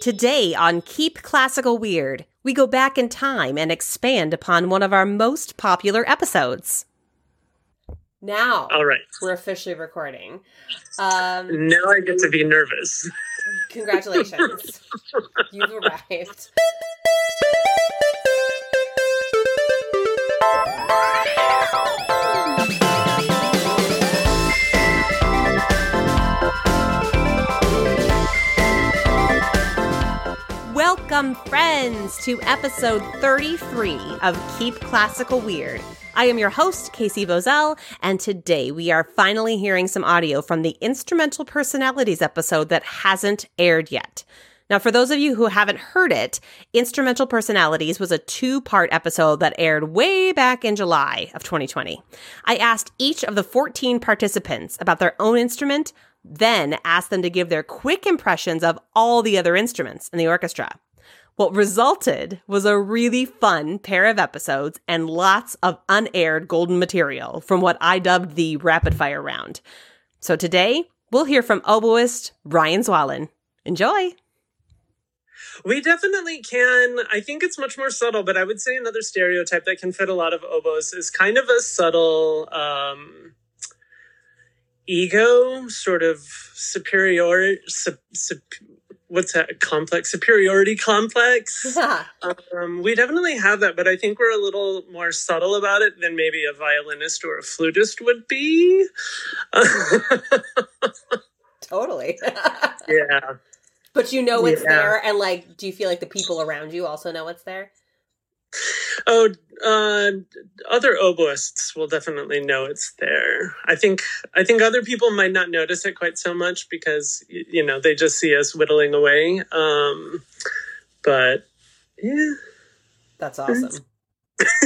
Today on Keep Classical Weird, we go back in time and expand upon one of our most popular episodes. Now, All right. we're officially recording. Um, Now I get to be nervous. congratulations. You've arrived. Welcome, friends, to episode 33 of Keep Classical Weird. I am your host, Casey Bozell, and today we are finally hearing some audio from the Instrumental Personalities episode that hasn't aired yet. Now, for those of you who haven't heard it, Instrumental Personalities was a two part episode that aired way back in July of 2020. I asked each of the 14 participants about their own instrument, then asked them to give their quick impressions of all the other instruments in the orchestra. What resulted was a really fun pair of episodes and lots of unaired golden material from what I dubbed the rapid fire round. So today, we'll hear from oboist Ryan Zwalin. Enjoy! We definitely can. I think it's much more subtle, but I would say another stereotype that can fit a lot of oboes is kind of a subtle um, ego, sort of superior. Sup, sup, what's that complex? Superiority complex. Um, we definitely have that, but I think we're a little more subtle about it than maybe a violinist or a flutist would be. totally. yeah. but you know it's Yeah. there, and like, do you feel like the people around you also know it's there? Oh, uh, other oboists will definitely know it's there. I think I think other people might not notice it quite so much because you know they just see us whittling away. Um, but yeah, That's awesome.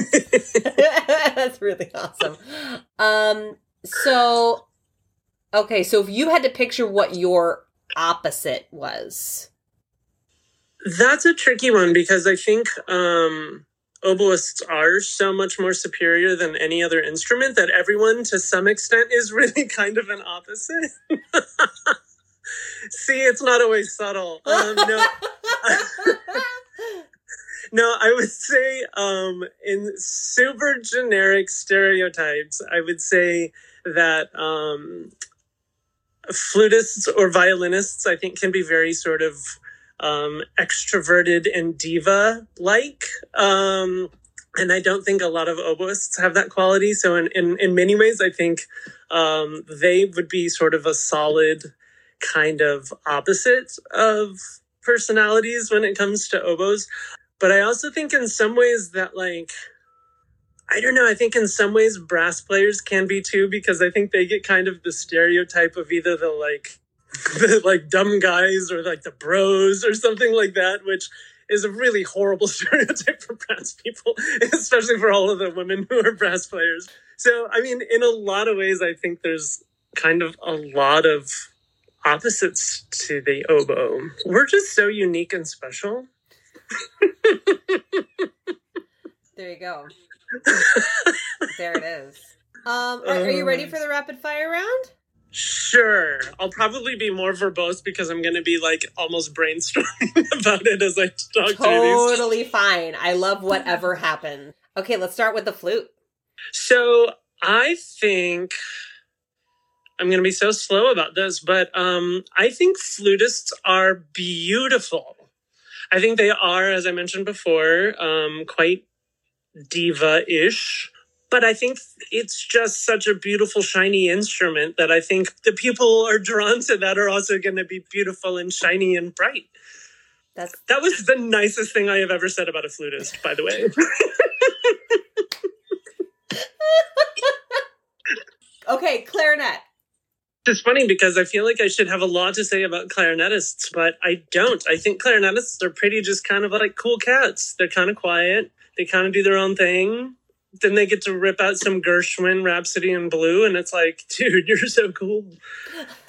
That's really awesome. Um, so, okay, so if you had to picture what your opposite was, that's a tricky one because I think um, oboists are so much more superior than any other instrument that everyone, to some extent, is really kind of an opposite. See, it's not always subtle. Um, no. No, I would say um, in super generic stereotypes, I would say that um, flutists or violinists, I think, can be very sort of um, extroverted and diva like. Um, and I don't think a lot of oboists have that quality. So, in, in, in many ways, I think um, they would be sort of a solid kind of opposite of personalities when it comes to oboes but I also think in some ways that like I don't know, I think in some ways brass players can be too because I think they get kind of the stereotype of either the like the like dumb guys or like the bros or something like that, which is a really horrible stereotype for brass people, especially for all of the women who are brass players. So, I mean, in a lot of ways, I think there's kind of a lot of opposites to the oboe. We're just so unique and special. there you go. there it is. Um, are, are you ready for the rapid fire round? Sure. I'll probably be more verbose because I'm going to be like almost brainstorming about it as I talk. Totally fine. I love whatever happened. Okay, let's start with the flute. So I think I'm going to be so slow about this, but um, I think flutists are beautiful. I think they are, as I mentioned before, um, quite diva ish. But I think it's just such a beautiful, shiny instrument that I think the people are drawn to that are also going to be beautiful and shiny and bright. That's That was the nicest thing I have ever said about a flutist, by the way. okay. Clarinet. It's funny because I feel like I should have a lot to say about clarinetists, but I don't. I think clarinetists are pretty just kind of like cool cats. They're kind of quiet. They kind of do their own thing. Then they get to rip out some Gershwin Rhapsody in Blue, and it's like, dude, you're so cool.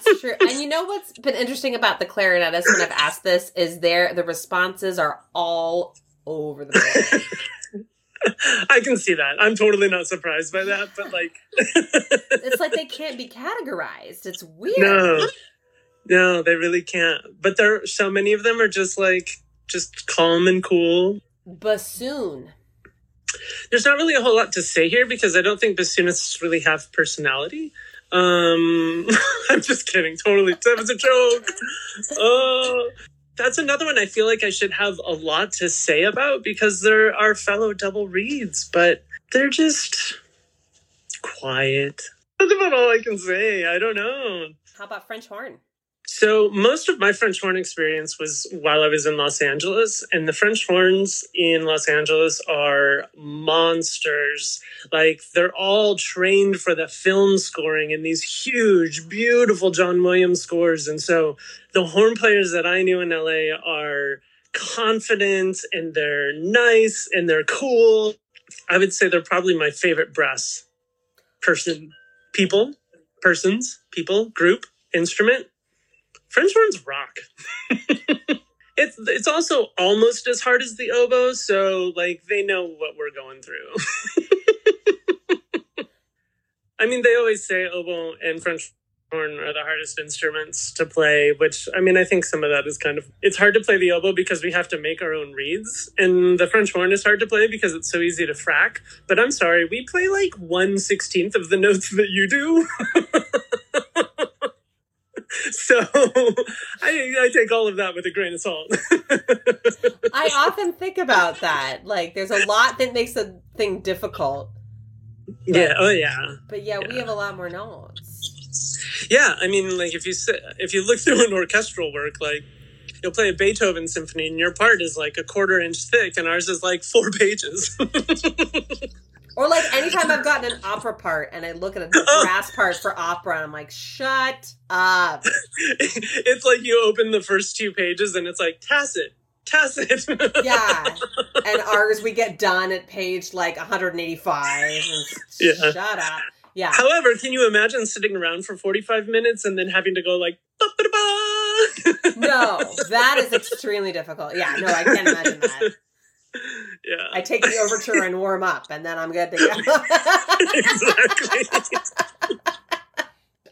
It's true. and you know what's been interesting about the clarinetists when I've asked this is there the responses are all over the place. I can see that. I'm totally not surprised by that, but like it's like they can't be categorized. It's weird. No. No, they really can't. But there so many of them are just like just calm and cool. Bassoon. There's not really a whole lot to say here because I don't think bassoonists really have personality. Um I'm just kidding. Totally. That was a joke. Oh, that's another one I feel like I should have a lot to say about because they're our fellow double reeds, but they're just quiet. That's about all I can say. I don't know. How about French horn? So most of my French horn experience was while I was in Los Angeles, and the French horns in Los Angeles are monsters. Like they're all trained for the film scoring and these huge, beautiful John Williams scores, and so the horn players that I knew in LA are confident and they're nice and they're cool. I would say they're probably my favorite brass person, people, persons, people, group, instrument French horns rock. it's it's also almost as hard as the oboe, so like they know what we're going through. I mean, they always say oboe and French horn are the hardest instruments to play, which I mean, I think some of that is kind of it's hard to play the oboe because we have to make our own reeds, and the French horn is hard to play because it's so easy to frack. But I'm sorry, we play like one sixteenth of the notes that you do. so I, I take all of that with a grain of salt. I often think about that. Like, there's a lot that makes a thing difficult. But, yeah. Oh, yeah. But yeah, yeah, we have a lot more notes. Yeah, I mean, like if you if you look through an orchestral work, like you'll play a Beethoven symphony, and your part is like a quarter inch thick, and ours is like four pages. Or like anytime I've gotten an opera part and I look at a oh. brass part for opera and I'm like, shut up. it's like you open the first two pages and it's like tacet, tacet. yeah. And ours we get done at page like 185. yeah. Shut up. Yeah. However, can you imagine sitting around for 45 minutes and then having to go like, no, that is extremely difficult. Yeah, no, I can't imagine that yeah. I take the overture and warm up, and then I'm good to go. exactly.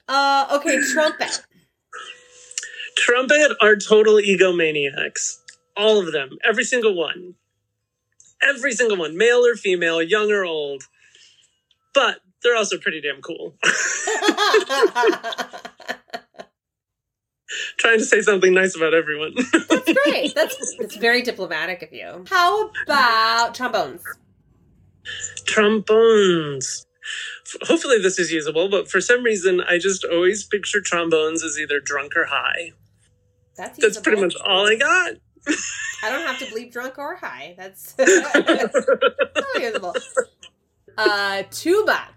uh, okay, trumpet. Trumpet are total egomaniacs. All of them. Every single one. Every single one. Male or female, young or old. But they're also pretty damn cool trying to say something nice about everyone. that's great. That's that's very diplomatic of you. How about trombones? Trombones. Hopefully this is usable, but for some reason I just always picture trombones as either drunk or high. That's That's pretty much all I got. I don't have to bleep drunk or high. That's totally usable. Uh, tuba.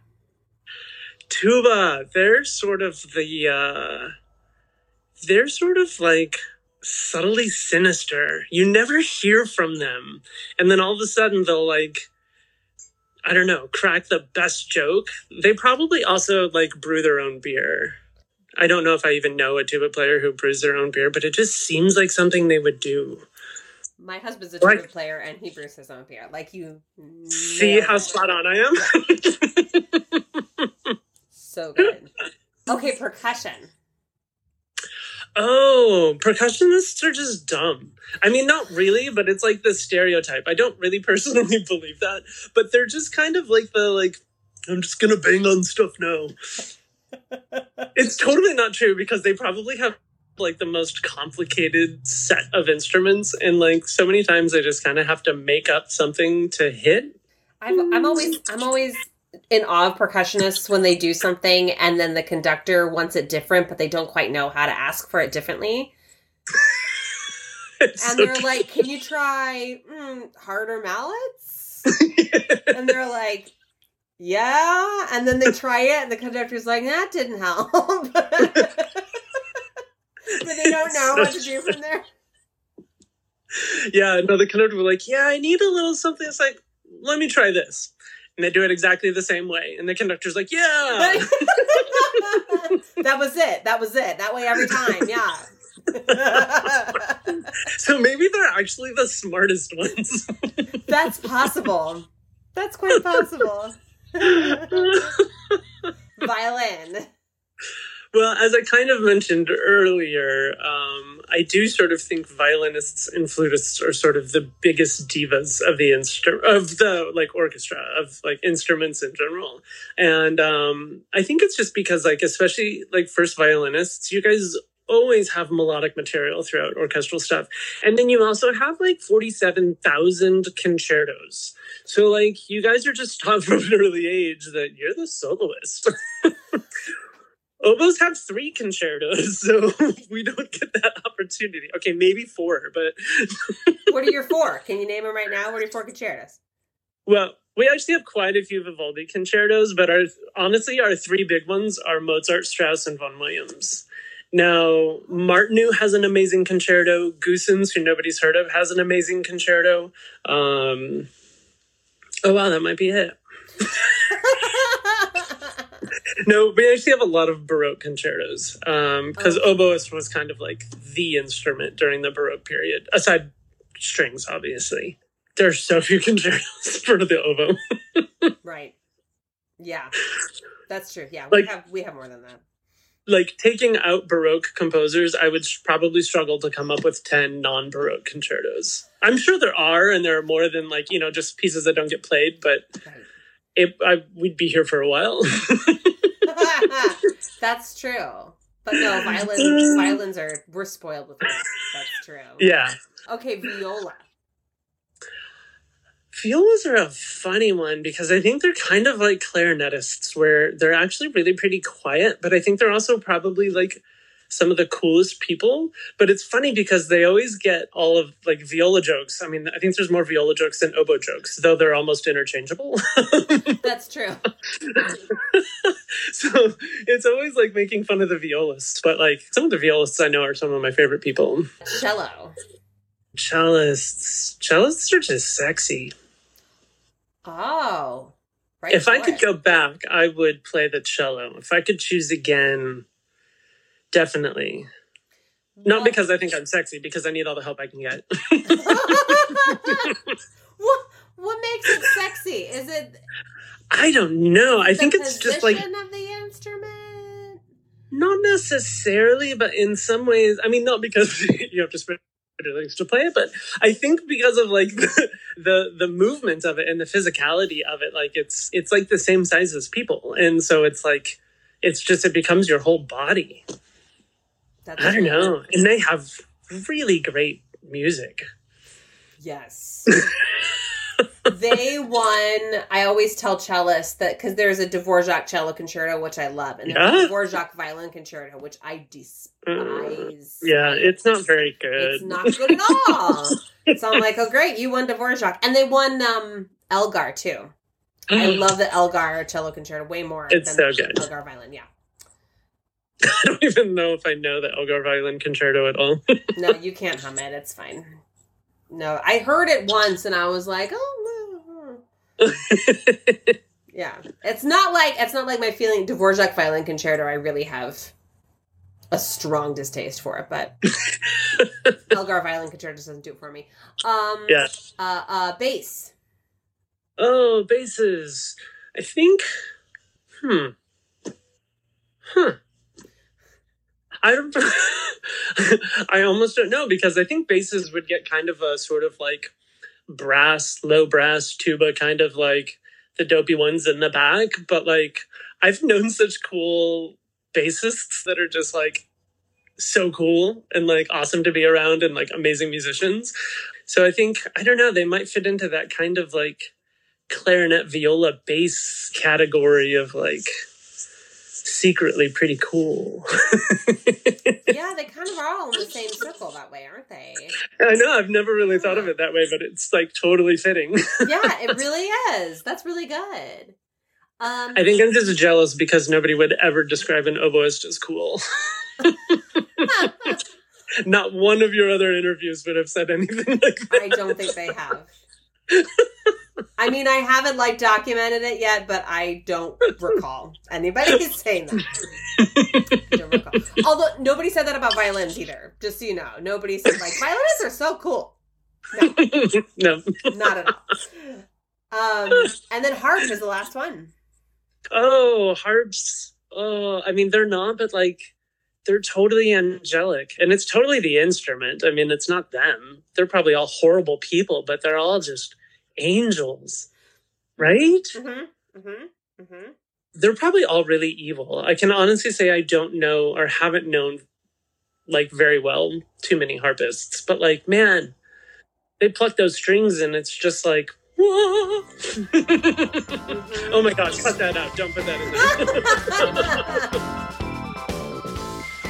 Tuba. They're sort of the uh they're sort of like subtly sinister. You never hear from them. And then all of a sudden they'll like I don't know, crack the best joke. They probably also like brew their own beer. I don't know if I even know a tuba player who brews their own beer, but it just seems like something they would do. My husband's a tuba like, player and he brews his own beer. Like you see how spot on I am? so good. Okay, percussion. Oh, percussionists are just dumb. I mean, not really, but it's like the stereotype. I don't really personally believe that, but they're just kind of like the like I'm just gonna bang on stuff now. it's totally not true because they probably have like the most complicated set of instruments and like so many times they just kind of have to make up something to hit. I'm, I'm always I'm always in awe of percussionists when they do something and then the conductor wants it different, but they don't quite know how to ask for it differently. and so they're true. like, "Can you try mm, harder mallets?" and they're like, "Yeah." And then they try it, and the conductor's like, "That didn't help." but they don't know so what to do from there. Yeah, no, the conductor was like, "Yeah, I need a little something." It's like, "Let me try this." And they do it exactly the same way. And the conductor's like, yeah. that was it. That was it. That way every time. Yeah. so maybe they're actually the smartest ones. That's possible. That's quite possible. Violin. Well, as I kind of mentioned earlier, um, I do sort of think violinists and flutists are sort of the biggest divas of the instru- of the like orchestra of like instruments in general, and um, I think it's just because like especially like first violinists, you guys always have melodic material throughout orchestral stuff, and then you also have like forty seven thousand concertos. So like you guys are just taught from an early age that you're the soloist. Oboes have three concertos, so we don't get that opportunity. Okay, maybe four, but what are your four? Can you name them right now? What are your four concertos? Well, we actually have quite a few Vivaldi concertos, but our honestly our three big ones are Mozart, Strauss, and Vaughan Williams. Now, Martinu has an amazing concerto. Goossens, who nobody's heard of, has an amazing concerto. Um, oh wow, that might be it. no, we actually have a lot of Baroque concertos because um, oboist was kind of like the instrument during the Baroque period, aside strings, obviously. There's so few concertos for the oboe. right. Yeah, that's true. Yeah, like, we have we have more than that. Like taking out Baroque composers, I would probably struggle to come up with ten non-Baroque concertos. I'm sure there are, and there are more than like you know just pieces that don't get played, but. Right. It, I, we'd be here for a while. That's true. But no, violins violins are we're spoiled with that. That's true. Yeah. Okay, viola. Violas are a funny one because I think they're kind of like clarinetists, where they're actually really pretty quiet, but I think they're also probably like some of the coolest people. But it's funny because they always get all of like viola jokes. I mean, I think there's more viola jokes than oboe jokes, though they're almost interchangeable. That's true. so it's always like making fun of the violists. But like some of the violists I know are some of my favorite people. Cello. Cellists. Cellists are just sexy. Oh. Right if I could it. go back, I would play the cello. If I could choose again, Definitely. Not because I think I'm sexy, because I need all the help I can get. what what makes it sexy? Is it I don't know. I think it's just like of the instrument. Not necessarily, but in some ways, I mean, not because you have to spread your legs to play it, but I think because of like the, the the movement of it and the physicality of it, like it's it's like the same size as people, and so it's like it's just it becomes your whole body. That's I don't know. And they have really great music. Yes. they won. I always tell cellists that because there's a Dvorak cello concerto, which I love, and yeah. a Dvorak violin concerto, which I despise. Mm, yeah, it's not very good. It's not good at all. so I'm like, oh great, you won Dvorak, and they won um Elgar too. I love the Elgar cello concerto way more. It's than so good. Elgar violin, yeah. I don't even know if I know the Elgar violin concerto at all. no, you can't hum it. It's fine. No, I heard it once and I was like, oh. yeah, it's not like it's not like my feeling Dvorak violin concerto. I really have a strong distaste for it, but Elgar violin concerto doesn't do it for me. Um, yeah. Uh, uh, bass. Oh, basses. I think. Hmm. Huh. I don't. I almost don't know because I think basses would get kind of a sort of like brass, low brass tuba, kind of like the dopey ones in the back. But like I've known such cool bassists that are just like so cool and like awesome to be around and like amazing musicians. So I think I don't know they might fit into that kind of like clarinet viola bass category of like secretly pretty cool. yeah, they kind of are all in the same circle that way, aren't they? I know. I've never really thought of it that way, but it's like totally fitting. yeah, it really is. That's really good. Um, I think I'm just jealous because nobody would ever describe an oboist as cool. Not one of your other interviews would have said anything like that. I don't think they have. I mean, I haven't like documented it yet, but I don't recall anybody saying that. Although nobody said that about violins either. Just so you know, nobody said like violins are so cool. No, no, not at all. Um, and then harp is the last one. Oh, harps. Oh, I mean, they're not, but like, they're totally angelic. And it's totally the instrument. I mean, it's not them. They're probably all horrible people, but they're all just angels, right? Mm-hmm. Mm-hmm. Mm-hmm. They're probably all really evil. I can honestly say I don't know or haven't known like very well too many harpists, but like, man, they pluck those strings and it's just like, oh my gosh, cut that out. Don't put that in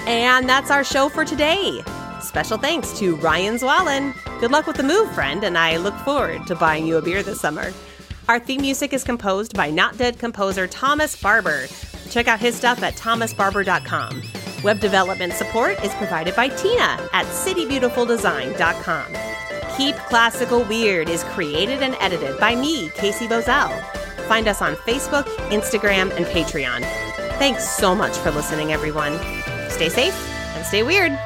there. and that's our show for today. Special thanks to Ryan Zwalin. Good luck with the move, friend, and I look forward to buying you a beer this summer. Our theme music is composed by not dead composer Thomas Barber. Check out his stuff at thomasbarber.com. Web development support is provided by Tina at citybeautifuldesign.com. Keep Classical Weird is created and edited by me, Casey Bozell. Find us on Facebook, Instagram, and Patreon. Thanks so much for listening, everyone. Stay safe and stay weird.